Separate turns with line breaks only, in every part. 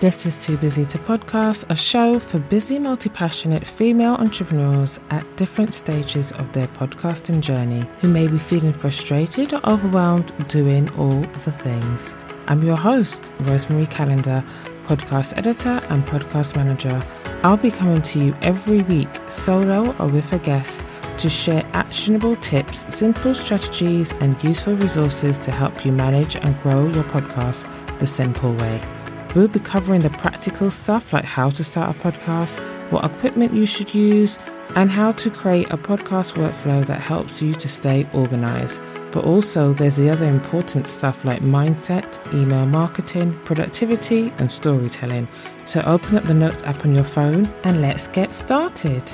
This is Too Busy to Podcast, a show for busy, multi passionate female entrepreneurs at different stages of their podcasting journey who may be feeling frustrated or overwhelmed doing all the things. I'm your host, Rosemarie Calendar, podcast editor and podcast manager. I'll be coming to you every week, solo or with a guest, to share actionable tips, simple strategies, and useful resources to help you manage and grow your podcast the simple way. We'll be covering the practical stuff like how to start a podcast, what equipment you should use, and how to create a podcast workflow that helps you to stay organized. But also, there's the other important stuff like mindset, email marketing, productivity, and storytelling. So, open up the Notes app on your phone and let's get started.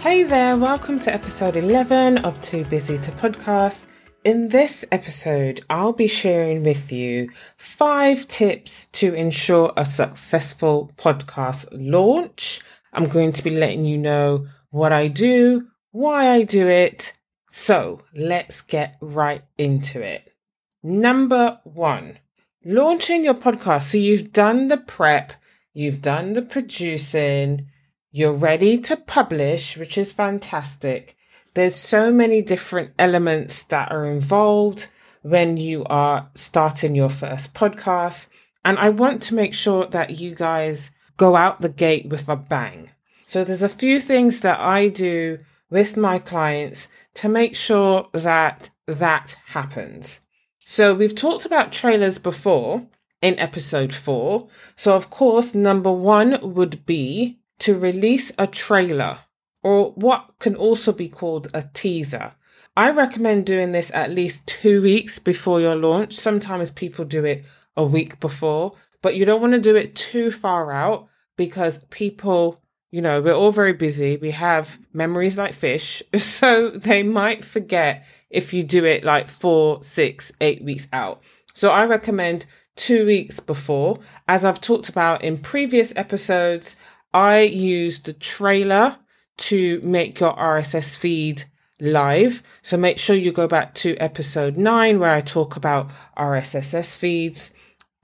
Hey there, welcome to episode 11 of Too Busy to Podcast. In this episode, I'll be sharing with you five tips to ensure a successful podcast launch. I'm going to be letting you know what I do, why I do it. So let's get right into it. Number one, launching your podcast. So you've done the prep, you've done the producing, you're ready to publish, which is fantastic. There's so many different elements that are involved when you are starting your first podcast. And I want to make sure that you guys go out the gate with a bang. So there's a few things that I do with my clients to make sure that that happens. So we've talked about trailers before in episode four. So of course, number one would be to release a trailer or what can also be called a teaser. I recommend doing this at least two weeks before your launch. Sometimes people do it a week before, but you don't want to do it too far out because people, you know, we're all very busy. We have memories like fish. So they might forget if you do it like four, six, eight weeks out. So I recommend two weeks before. As I've talked about in previous episodes, I use the trailer to make your RSS feed live. So make sure you go back to episode nine where I talk about RSS feeds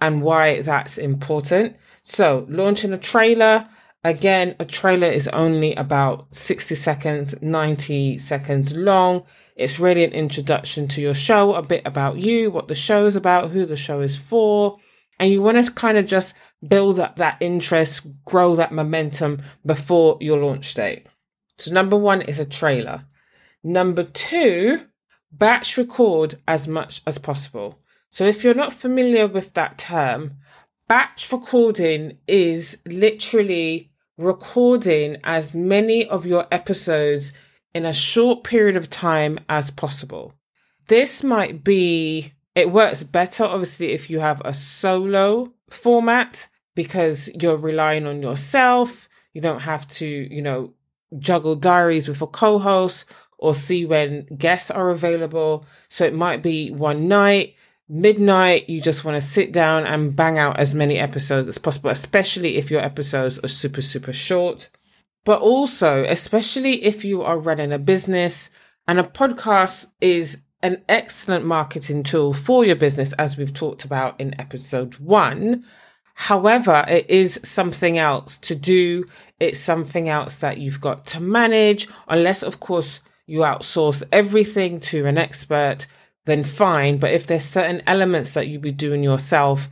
and why that's important. So launching a trailer. Again, a trailer is only about 60 seconds, 90 seconds long. It's really an introduction to your show, a bit about you, what the show is about, who the show is for. And you want to kind of just build up that interest, grow that momentum before your launch date. So, number one is a trailer. Number two, batch record as much as possible. So, if you're not familiar with that term, batch recording is literally recording as many of your episodes in a short period of time as possible. This might be, it works better, obviously, if you have a solo format because you're relying on yourself. You don't have to, you know, juggle diaries with a co-host or see when guests are available. So it might be one night, midnight, you just want to sit down and bang out as many episodes as possible, especially if your episodes are super, super short. But also, especially if you are running a business and a podcast is an excellent marketing tool for your business, as we've talked about in episode one. However, it is something else to do. It's something else that you've got to manage, unless, of course, you outsource everything to an expert, then fine. But if there's certain elements that you be doing yourself,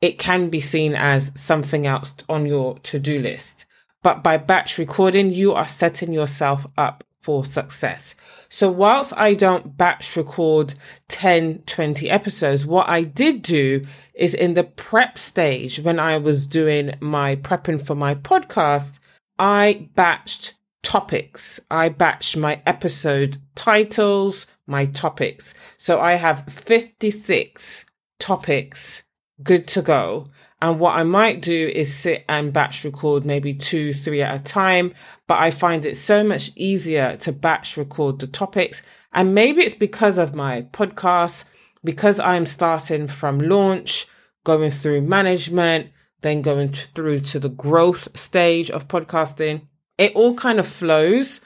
it can be seen as something else on your to do list. But by batch recording, you are setting yourself up for success. So whilst I don't batch record 10, 20 episodes, what I did do is in the prep stage when I was doing my prepping for my podcast, I batched topics. I batched my episode titles, my topics. So I have 56 topics good to go. And what I might do is sit and batch record maybe two, three at a time. But I find it so much easier to batch record the topics. And maybe it's because of my podcast, because I'm starting from launch, going through management, then going through to the growth stage of podcasting. It all kind of flows.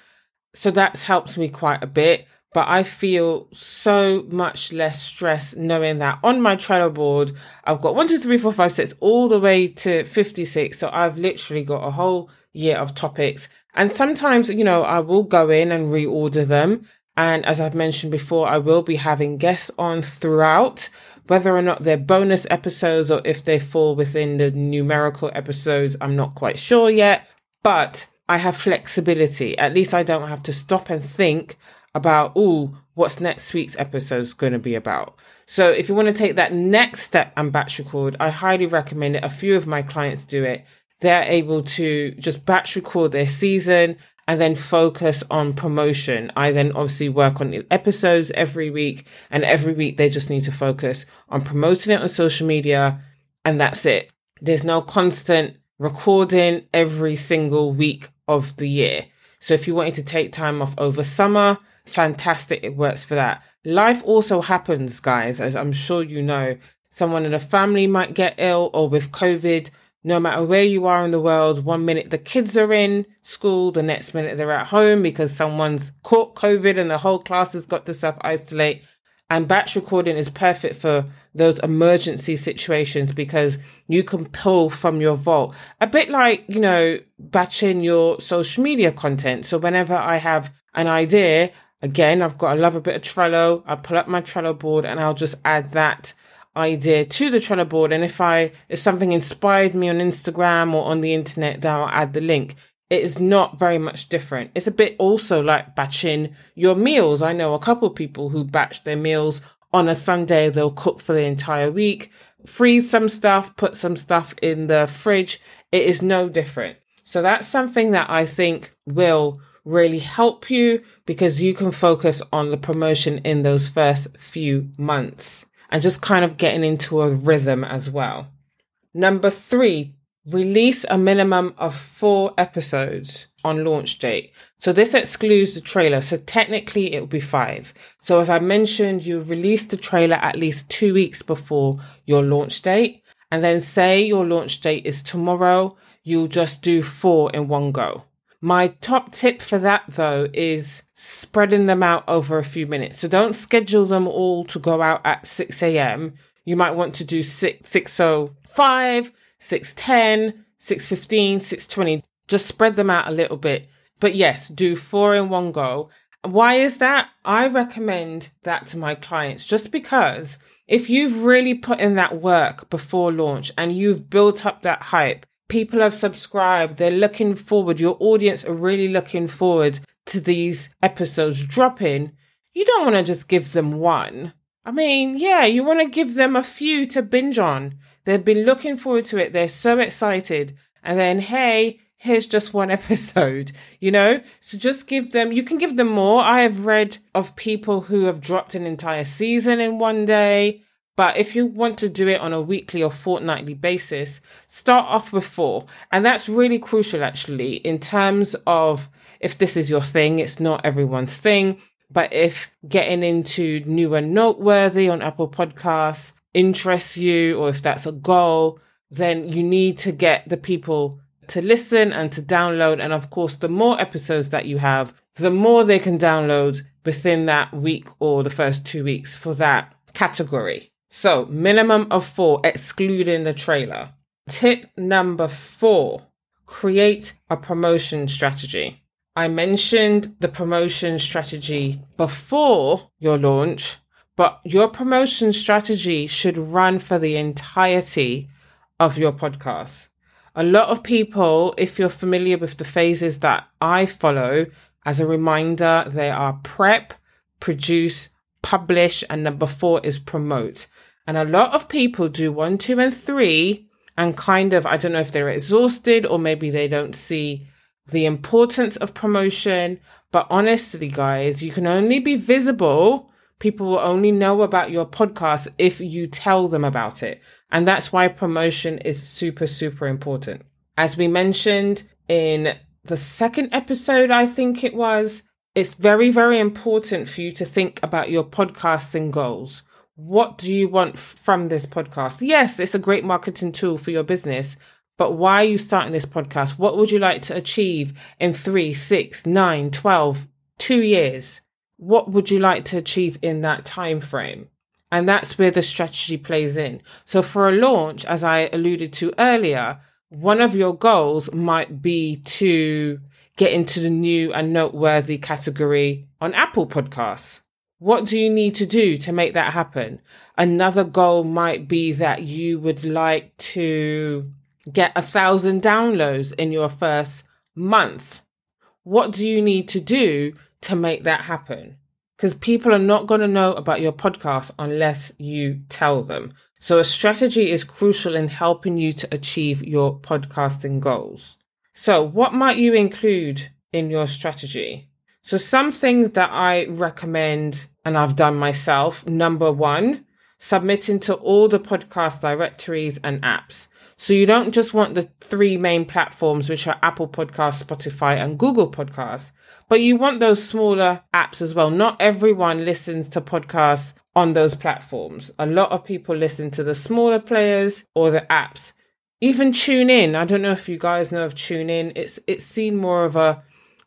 So that helps me quite a bit. But I feel so much less stress knowing that on my Trello board, I've got one, two, three, four, five, six, all the way to 56. So I've literally got a whole year of topics. And sometimes, you know, I will go in and reorder them. And as I've mentioned before, I will be having guests on throughout, whether or not they're bonus episodes or if they fall within the numerical episodes, I'm not quite sure yet. But I have flexibility. At least I don't have to stop and think about, oh, what's next week's episode going to be about. So if you want to take that next step and batch record, I highly recommend it. A few of my clients do it. They're able to just batch record their season and then focus on promotion. I then obviously work on the episodes every week and every week they just need to focus on promoting it on social media and that's it. There's no constant recording every single week of the year. So if you wanted to take time off over summer, fantastic. It works for that. Life also happens, guys, as I'm sure you know. Someone in a family might get ill or with COVID. No matter where you are in the world, one minute the kids are in school, the next minute they're at home because someone's caught COVID and the whole class has got to self isolate. And batch recording is perfect for those emergency situations because you can pull from your vault. A bit like, you know, batching your social media content. So whenever I have an idea, again, I've got, I love a bit of Trello. I pull up my Trello board and I'll just add that idea to the Trello board. And if I, if something inspired me on Instagram or on the internet, then I'll add the link it is not very much different. It's a bit also like batching your meals. I know a couple of people who batch their meals on a Sunday, they'll cook for the entire week, freeze some stuff, put some stuff in the fridge. It is no different. So that's something that I think will really help you because you can focus on the promotion in those first few months and just kind of getting into a rhythm as well. Number three, release a minimum of four episodes on launch date. So this excludes the trailer. So technically it will be five. So as I mentioned, you release the trailer at least two weeks before your launch date. And then say your launch date is tomorrow, you'll just do four in one go. My top tip for that though is spreading them out over a few minutes. So don't schedule them all to go out at 6 a.m. You might want to do 6, 605, 610, 615, 620. Just spread them out a little bit. But yes, do four in one go. Why is that? I recommend that to my clients just because if you've really put in that work before launch and you've built up that hype, people have subscribed, they're looking forward, your audience are really looking forward to these episodes dropping, you don't want to just give them one. I mean, yeah, you want to give them a few to binge on. They've been looking forward to it. They're so excited. And then, hey, here's just one episode, you know? So just give them, you can give them more. I have read of people who have dropped an entire season in one day. But if you want to do it on a weekly or fortnightly basis, start off with four. And that's really crucial, actually, in terms of if this is your thing, it's not everyone's thing. But if getting into new and noteworthy on Apple Podcasts interests you, or if that's a goal, then you need to get the people to listen and to download. And of course, the more episodes that you have, the more they can download within that week or the first two weeks for that category. So, minimum of four, excluding the trailer. Tip number four create a promotion strategy. I mentioned the promotion strategy before your launch, but your promotion strategy should run for the entirety of your podcast. A lot of people, if you're familiar with the phases that I follow, as a reminder, they are prep, produce, publish, and number four is promote. And a lot of people do one, two, and three, and kind of, I don't know if they're exhausted or maybe they don't see the importance of promotion. But honestly, guys, you can only be visible. People will only know about your podcast if you tell them about it. And that's why promotion is super, super important. As we mentioned in the second episode, I think it was, it's very, very important for you to think about your podcasting goals. What do you want from this podcast? Yes, it's a great marketing tool for your business, but why are you starting this podcast? What would you like to achieve in three, six, nine, 12, two years? what would you like to achieve in that time frame? And that's where the strategy plays in. So for a launch, as I alluded to earlier, one of your goals might be to get into the new and noteworthy category on Apple Podcasts. What do you need to do to make that happen? Another goal might be that you would like to get a thousand downloads in your first month. What do you need to do to make that happen? because people are not going to know about your podcast unless you tell them. So a strategy is crucial in helping you to achieve your podcasting goals. So what might you include in your strategy? So some things that I recommend and I've done myself. Number one, submitting to all the podcast directories and apps. So you don't just want the three main platforms, which are Apple Podcasts, Spotify, and Google Podcasts, but you want those smaller apps as well. Not everyone listens to podcasts on those platforms. A lot of people listen to the smaller players or the apps. Even TuneIn. I don't know if you guys know of TuneIn. It's it's seen more of a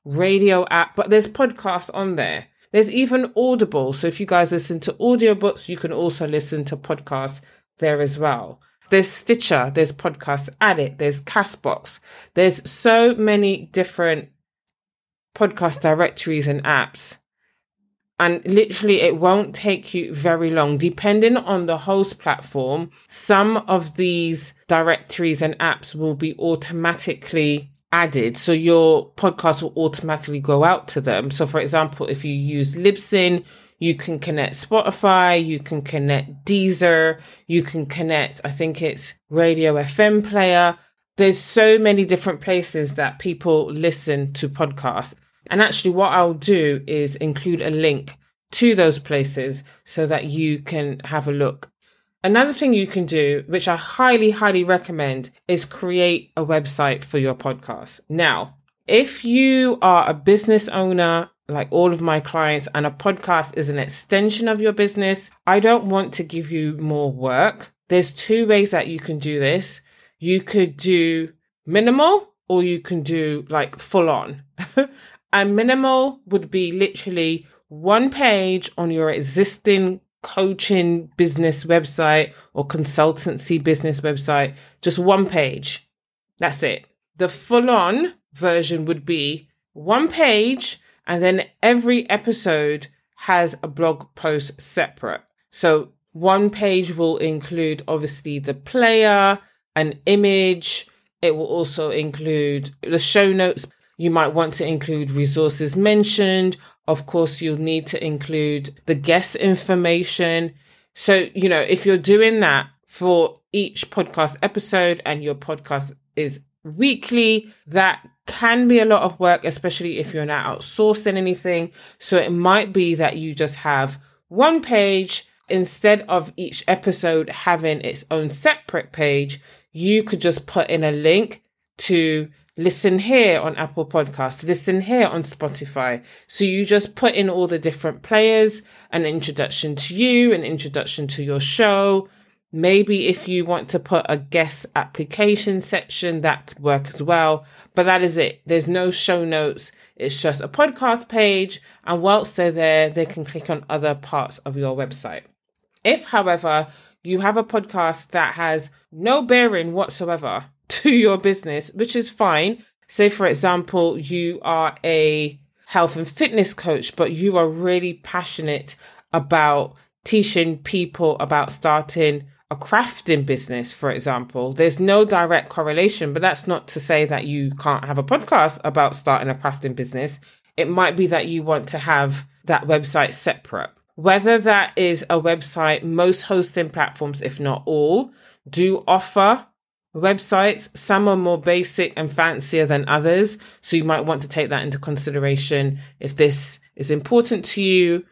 radio app, but there's podcasts on there. There's even Audible. So if you guys listen to audiobooks, you can also listen to podcasts there as well. There's Stitcher, there's Podcast Addict, there's Castbox. There's so many different podcast directories and apps. And literally, it won't take you very long. Depending on the host platform, some of these directories and apps will be automatically added. So your podcast will automatically go out to them. So, for example, if you use Libsyn, you can connect Spotify, you can connect Deezer, you can connect, I think it's Radio FM player. There's so many different places that people listen to podcasts. And actually, what I'll do is include a link to those places so that you can have a look. Another thing you can do, which I highly, highly recommend, is create a website for your podcast. Now, if you are a business owner like all of my clients, and a podcast is an extension of your business, I don't want to give you more work. There's two ways that you can do this. You could do minimal or you can do like full on. and minimal would be literally one page on your existing coaching business website or consultancy business website, just one page. That's it. The full on version would be one page and then every episode has a blog post separate. So one page will include obviously the player, an image. It will also include the show notes. You might want to include resources mentioned. Of course, you'll need to include the guest information. So, you know, if you're doing that for each podcast episode and your podcast is weekly, that can be a lot of work, especially if you're not outsourcing anything. So it might be that you just have one page instead of each episode having its own separate page. You could just put in a link to listen here on Apple Podcasts, listen here on Spotify. So you just put in all the different players, an introduction to you, an introduction to your show, Maybe if you want to put a guest application section, that could work as well. But that is it. There's no show notes. It's just a podcast page. And whilst they're there, they can click on other parts of your website. If, however, you have a podcast that has no bearing whatsoever to your business, which is fine. Say, for example, you are a health and fitness coach, but you are really passionate about teaching people about starting a crafting business, for example, there's no direct correlation, but that's not to say that you can't have a podcast about starting a crafting business. It might be that you want to have that website separate. Whether that is a website, most hosting platforms, if not all, do offer websites. Some are more basic and fancier than others. So you might want to take that into consideration if this is important to you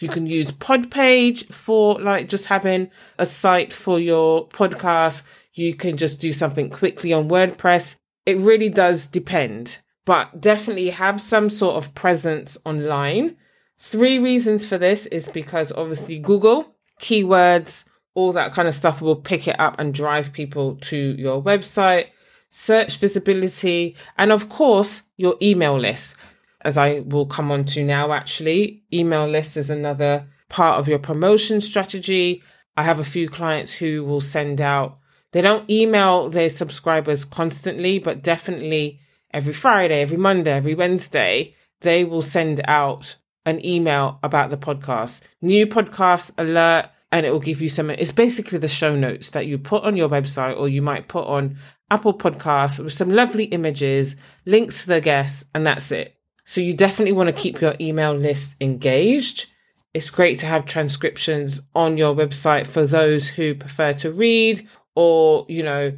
you can use Podpage for like just having a site for your podcast. You can just do something quickly on WordPress. It really does depend, but definitely have some sort of presence online. Three reasons for this is because obviously Google, keywords, all that kind of stuff will pick it up and drive people to your website, search visibility, and of course, your email list. as I will come on to now, actually. Email list is another part of your promotion strategy. I have a few clients who will send out, they don't email their subscribers constantly, but definitely every Friday, every Monday, every Wednesday, they will send out an email about the podcast. New podcast alert, and it will give you some, it's basically the show notes that you put on your website or you might put on Apple Podcasts with some lovely images, links to the guests, and that's it. So you definitely want to keep your email list engaged. It's great to have transcriptions on your website for those who prefer to read or, you know,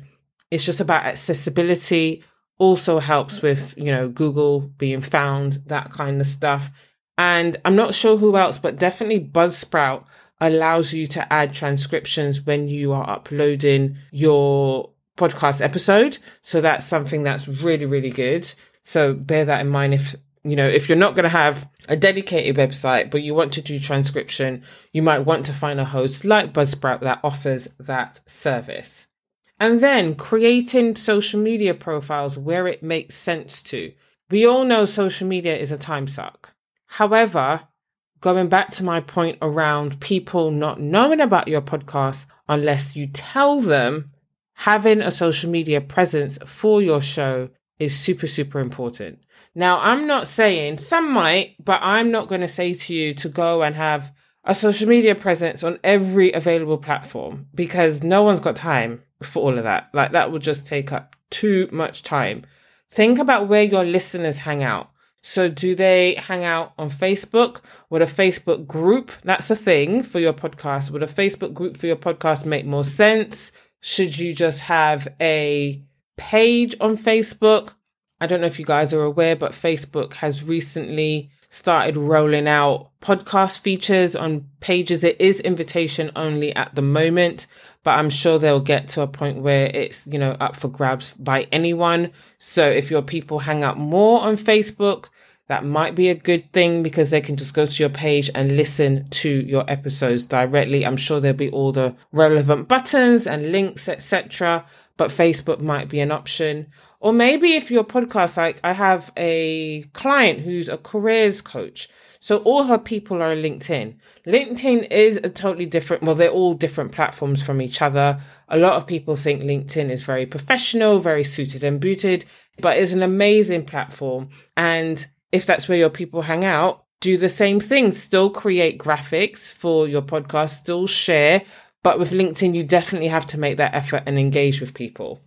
it's just about accessibility. Also helps with, you know, Google being found, that kind of stuff. And I'm not sure who else, but definitely Buzzsprout allows you to add transcriptions when you are uploading your podcast episode. So that's something that's really, really good. So bear that in mind if you know, if you're not going to have a dedicated website, but you want to do transcription, you might want to find a host like Buzzsprout that offers that service. And then creating social media profiles where it makes sense to. We all know social media is a time suck. However, going back to my point around people not knowing about your podcast unless you tell them, having a social media presence for your show is super, super important. Now, I'm not saying some might, but I'm not going to say to you to go and have a social media presence on every available platform because no one's got time for all of that. Like that would just take up too much time. Think about where your listeners hang out. So do they hang out on Facebook? Would a Facebook group, that's a thing for your podcast. Would a Facebook group for your podcast make more sense? Should you just have a page on Facebook? I don't know if you guys are aware, but Facebook has recently started rolling out podcast features on pages. It is invitation only at the moment, but I'm sure they'll get to a point where it's, you know, up for grabs by anyone. So if your people hang out more on Facebook, that might be a good thing because they can just go to your page and listen to your episodes directly. I'm sure there'll be all the relevant buttons and links, etc. But Facebook might be an option. Or maybe if your podcast, like I have a client who's a careers coach. So all her people are LinkedIn. LinkedIn is a totally different, well, they're all different platforms from each other. A lot of people think LinkedIn is very professional, very suited and booted, but it's an amazing platform. And if that's where your people hang out, do the same thing. Still create graphics for your podcast, still share. But with LinkedIn, you definitely have to make that effort and engage with people.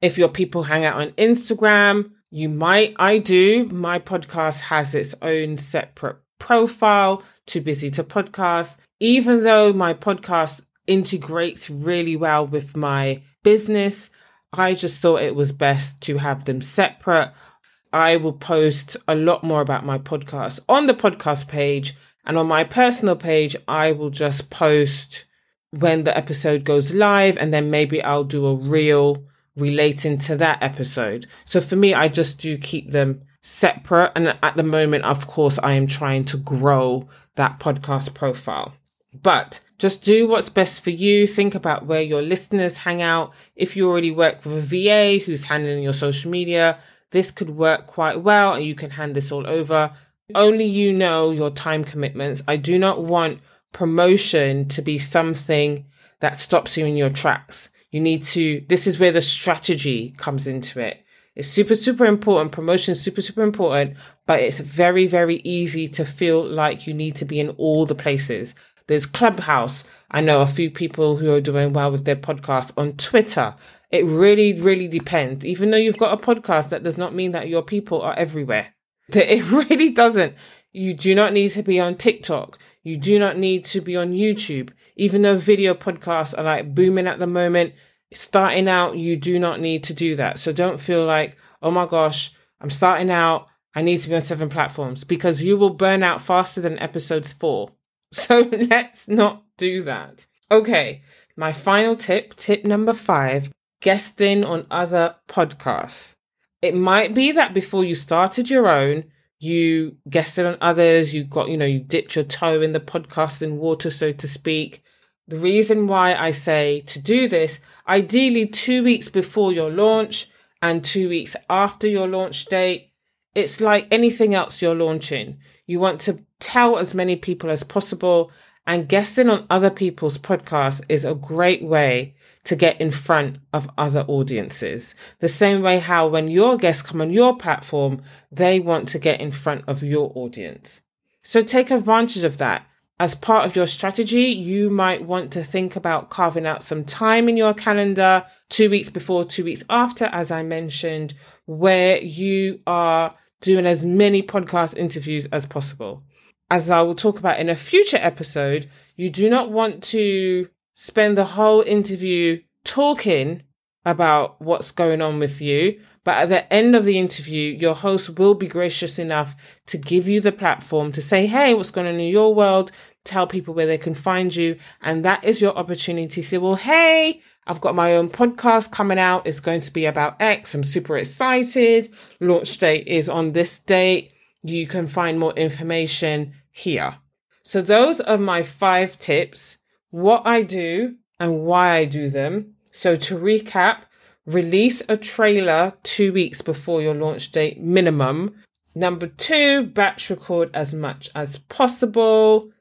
If your people hang out on Instagram, you might, I do. My podcast has its own separate profile, Too Busy to Podcast. Even though my podcast integrates really well with my business, I just thought it was best to have them separate. I will post a lot more about my podcast on the podcast page. And on my personal page, I will just post when the episode goes live and then maybe I'll do a reel relating to that episode. So for me, I just do keep them separate. And at the moment, of course, I am trying to grow that podcast profile. But just do what's best for you. Think about where your listeners hang out. If you already work with a VA who's handling your social media, this could work quite well and you can hand this all over. Only you know your time commitments. I do not want promotion to be something that stops you in your tracks. You need to, this is where the strategy comes into it. It's super, super important. Promotion is super, super important, but it's very, very easy to feel like you need to be in all the places. There's Clubhouse. I know a few people who are doing well with their podcast on Twitter. It really, really depends. Even though you've got a podcast, that does not mean that your people are everywhere. It really doesn't. You do not need to be on TikTok. You do not need to be on YouTube even though video podcasts are like booming at the moment, starting out, you do not need to do that. So don't feel like, oh my gosh, I'm starting out. I need to be on seven platforms because you will burn out faster than episodes four. So let's not do that. Okay. My final tip, tip number five, guesting on other podcasts. It might be that before you started your own, you guested on others, you got, you know, you dipped your toe in the podcasting water, so to speak. The reason why I say to do this, ideally two weeks before your launch and two weeks after your launch date, It's like anything else you're launching. You want to tell as many people as possible, and guesting on other people's podcasts is a great way to get in front of other audiences. The same way how when your guests come on your platform, they want to get in front of your audience. So take advantage of that. As part of your strategy, you might want to think about carving out some time in your calendar, two weeks before, two weeks after, as I mentioned, where you are doing as many podcast interviews as possible. As I will talk about in a future episode, you do not want to spend the whole interview talking about what's going on with you. But at the end of the interview, your host will be gracious enough to give you the platform to say, Hey, what's going on in your world? Tell people where they can find you. And that is your opportunity to say, Well, hey, I've got my own podcast coming out. It's going to be about X. I'm super excited. Launch date is on this date. You can find more information here. So those are my five tips, what I do and why I do them. So to recap, release a trailer two weeks before your launch date minimum. Number two, batch record as much as possible.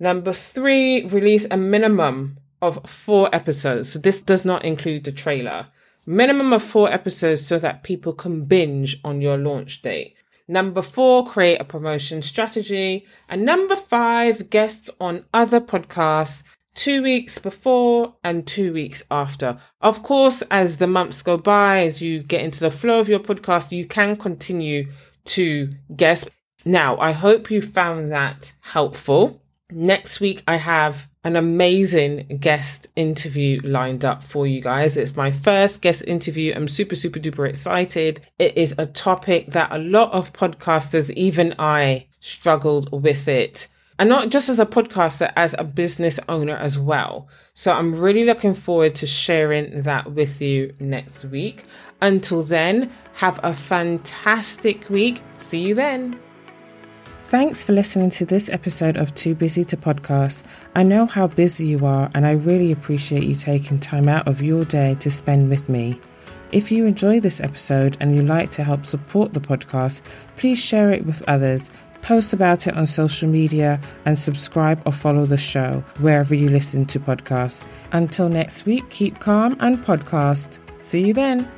Number three, release a minimum of four episodes. So this does not include the trailer. Minimum of four episodes so that people can binge on your launch date. Number four, create a promotion strategy. And number five, guest on other podcasts two weeks before and two weeks after. Of course, as the months go by, as you get into the flow of your podcast, you can continue to guest. Now, I hope you found that helpful. Next week, I have an amazing guest interview lined up for you guys. It's my first guest interview. I'm super, super duper excited. It is a topic that a lot of podcasters, even I, struggled with it. And not just as a podcaster, as a business owner as well. So I'm really looking forward to sharing that with you next week. Until then, have a fantastic week. See you then. Thanks for listening to this episode of Too Busy to Podcast. I know how busy you are, and I really appreciate you taking time out of your day to spend with me. If you enjoy this episode and you'd like to help support the podcast, please share it with others, post about it on social media, and subscribe or follow the show wherever you listen to podcasts. Until next week, keep calm and podcast. See you then.